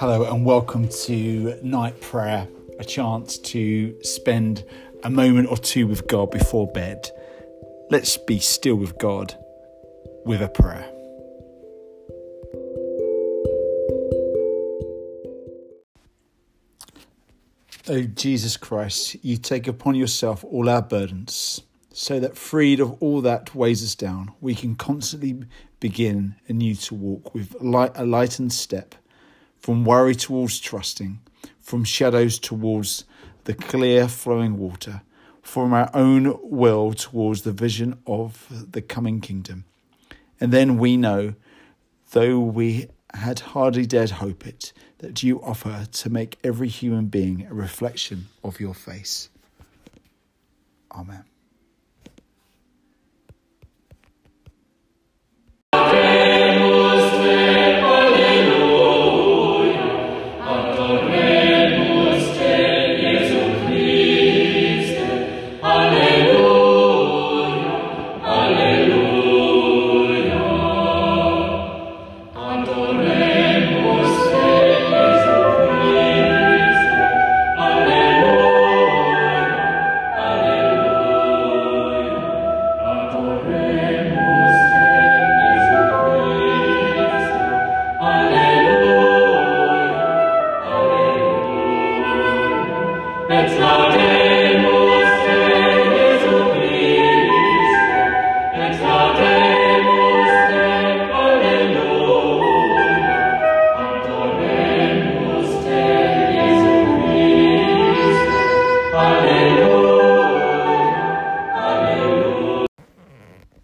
Hello, and welcome to night prayer, a chance to spend a moment or two with God before bed. Let's be still with God with a prayer. O Jesus Christ, you take upon yourself all our burdens, so that freed of all that weighs us down, we can constantly begin anew to walk with a lightened step from worry towards trusting, from shadows towards the clear flowing water, from our own will towards the vision of the coming kingdom. And then we know, though we had hardly dared hope it, that you offer to make every human being a reflection of your face. Amen.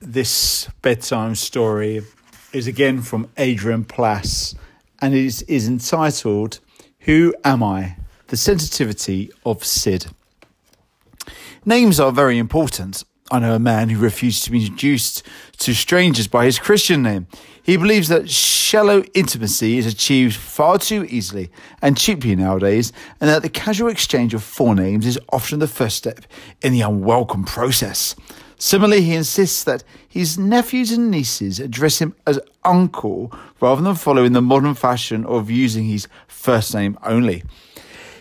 This bedtime story is again from Adrian Plass and it is, is entitled Who Am I? The Sensitivity of Sid. Names are very important. I know a man who refused to be introduced to strangers by his Christian name. He believes that shallow intimacy is achieved far too easily and cheaply nowadays, and that the casual exchange of forenames is often the first step in the unwelcome process. Similarly, he insists that his nephews and nieces address him as uncle rather than following the modern fashion of using his first name only.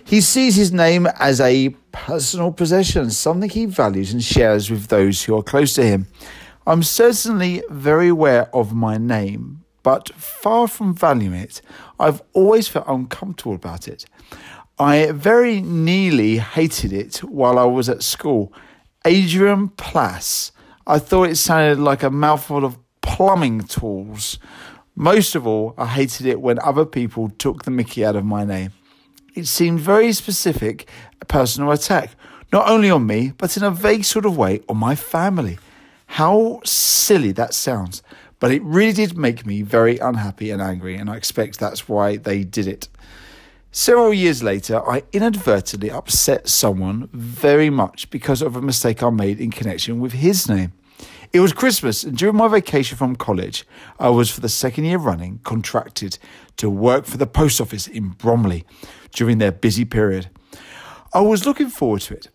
He sees his name as a personal possession, something he values and shares with those who are close to him. I'm certainly very aware of my name, but far from valuing it, I've always felt uncomfortable about it. I very nearly hated it while I was at school Adrian Plass. I thought it sounded like a mouthful of plumbing tools. Most of all, I hated it when other people took the mickey out of my name. It seemed very specific, a personal attack, not only on me, but in a vague sort of way on my family. How silly that sounds, but it really did make me very unhappy and angry, and I expect that's why they did it. Several years later, I inadvertently upset someone very much because of a mistake I made in connection with his name. It was Christmas, and during my vacation from college, I was for the second year running contracted to work for the post office in Bromley during their busy period. I was looking forward to it.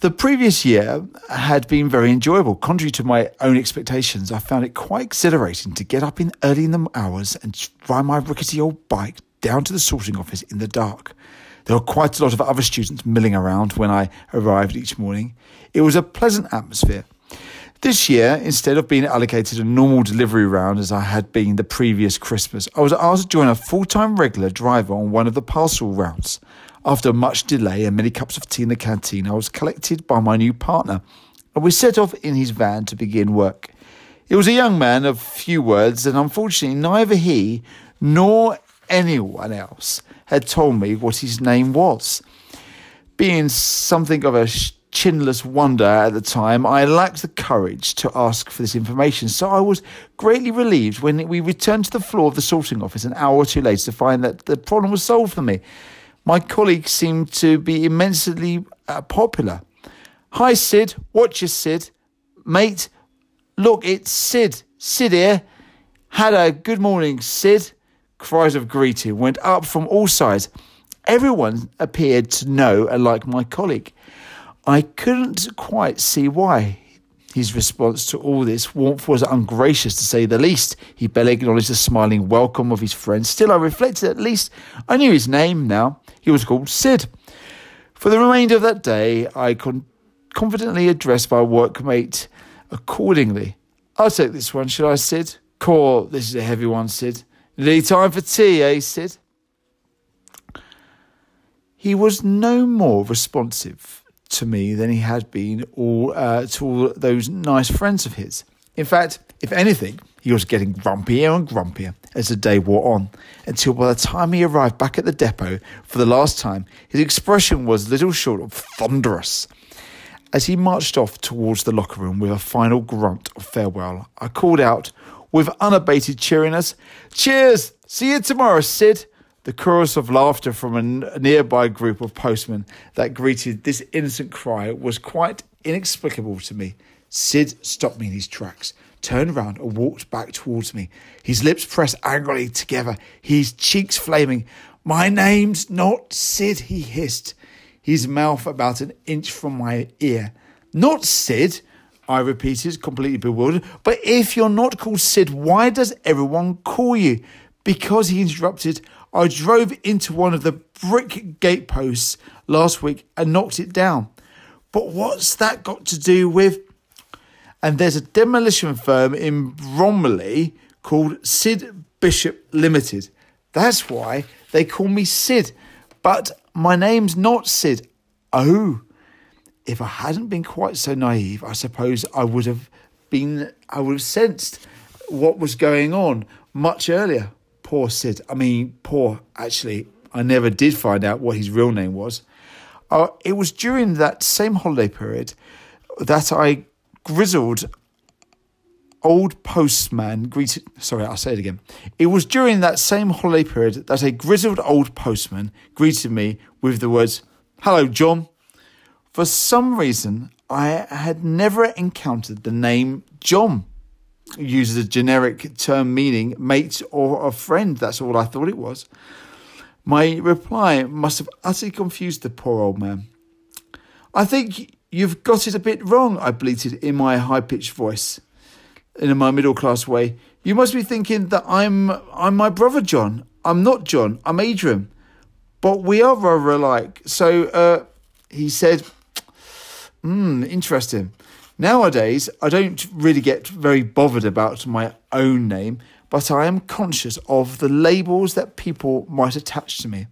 The previous year had been very enjoyable. Contrary to my own expectations, I found it quite exhilarating to get up in early in the hours and ride my rickety old bike down to the sorting office in the dark. There were quite a lot of other students milling around when I arrived each morning. It was a pleasant atmosphere. This year, instead of being allocated a normal delivery round as I had been the previous Christmas, I was asked to join a full time regular driver on one of the parcel routes. After much delay and many cups of tea in the canteen, I was collected by my new partner and we set off in his van to begin work. He was a young man of few words, and unfortunately, neither he nor anyone else had told me what his name was. Being something of a chinless wonder at the time, I lacked the courage to ask for this information, so I was greatly relieved when we returned to the floor of the sorting office an hour or two later to find that the problem was solved for me. My colleague seemed to be immensely uh, popular. Hi, Sid. What's your Sid? Mate, look, it's Sid. Sid here. Had a good morning, Sid. Cries of greeting went up from all sides. Everyone appeared to know and like my colleague. I couldn't quite see why. His response to all this warmth was ungracious to say the least. He barely acknowledged the smiling welcome of his friends. Still, I reflected at least I knew his name now. He was called Sid. For the remainder of that day, I con- confidently addressed my workmate accordingly. I'll take this one, should I, Sid? Core, this is a heavy one, Sid. Need time for tea, eh, Sid? He was no more responsive to me than he had been all uh, to all those nice friends of his. In fact, if anything, he was getting grumpier and grumpier as the day wore on, until by the time he arrived back at the depot for the last time, his expression was little short of thunderous. As he marched off towards the locker room with a final grunt of farewell, I called out with unabated cheeriness, Cheers! See you tomorrow, Sid! The chorus of laughter from a nearby group of postmen that greeted this innocent cry was quite inexplicable to me. Sid stopped me in his tracks, turned round, and walked back towards me, his lips pressed angrily together, his cheeks flaming. My name's not Sid, he hissed, his mouth about an inch from my ear. Not Sid, I repeated, completely bewildered. But if you're not called Sid, why does everyone call you? Because he interrupted, I drove into one of the brick gateposts last week and knocked it down. But what's that got to do with? And there's a demolition firm in Bromley called Sid Bishop Limited. That's why they call me Sid. But my name's not Sid. Oh, if I hadn't been quite so naive, I suppose I would have been, I would have sensed what was going on much earlier poor Sid. I mean, poor, actually, I never did find out what his real name was. Uh, it was during that same holiday period that I grizzled old postman greeted. Sorry, I'll say it again. It was during that same holiday period that a grizzled old postman greeted me with the words, Hello, John. For some reason, I had never encountered the name John uses a generic term meaning mate or a friend. That's all I thought it was. My reply must have utterly confused the poor old man. I think you've got it a bit wrong, I bleated in my high pitched voice, in my middle class way. You must be thinking that I'm I'm my brother John. I'm not John, I'm Adrian. But we are rather alike. So uh, he said, Hmm, interesting. Nowadays, I don't really get very bothered about my own name, but I am conscious of the labels that people might attach to me.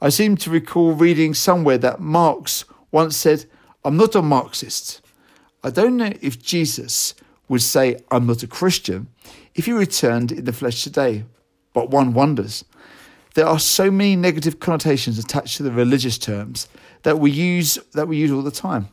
I seem to recall reading somewhere that Marx once said, I'm not a Marxist. I don't know if Jesus would say, I'm not a Christian, if he returned in the flesh today, but one wonders. There are so many negative connotations attached to the religious terms that we use that we use all the time.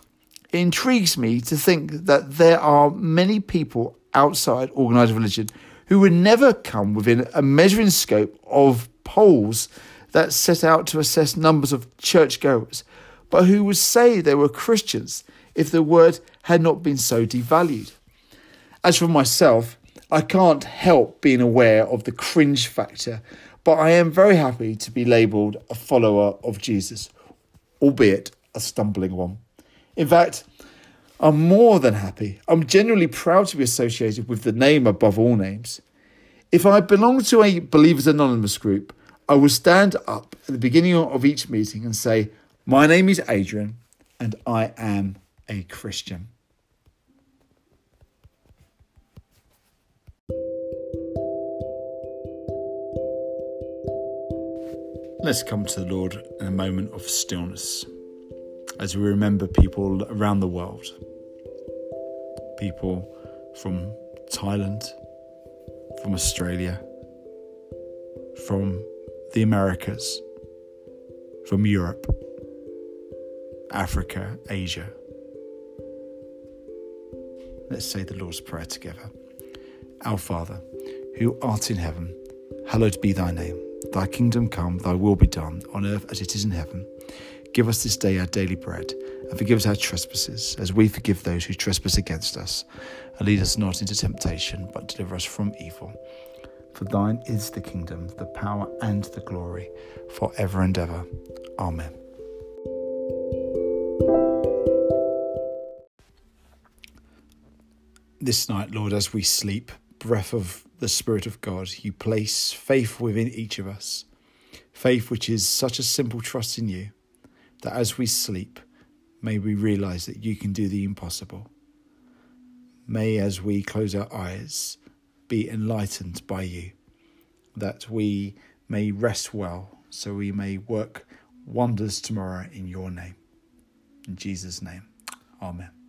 It intrigues me to think that there are many people outside organised religion who would never come within a measuring scope of polls that set out to assess numbers of churchgoers, but who would say they were Christians if the word had not been so devalued. As for myself, I can't help being aware of the cringe factor, but I am very happy to be labelled a follower of Jesus, albeit a stumbling one. In fact, I'm more than happy. I'm genuinely proud to be associated with the name above all names. If I belonged to a Believers Anonymous group, I would stand up at the beginning of each meeting and say, My name is Adrian, and I am a Christian. Let's come to the Lord in a moment of stillness as we remember people around the world. People from Thailand, from Australia, from the Americas, from Europe, Africa, Asia. Let's say the Lord's Prayer together. Our Father, who art in heaven, hallowed be thy name. Thy kingdom come, thy will be done, on earth as it is in heaven. Give us this day our daily bread, and forgive us our trespasses, as we forgive those who trespass against us. And lead us not into temptation, but deliver us from evil. For thine is the kingdom, the power, and the glory, for ever and ever. Amen. this night, Lord, as we sleep, breath of the Spirit of God, you place faith within each of us. Faith which is such a simple trust in you that as we sleep, may we realize that you can do the impossible. May, as we close our eyes, be enlightened by you, that we may rest well, so we may work wonders tomorrow in your name. In Jesus' name, Amen.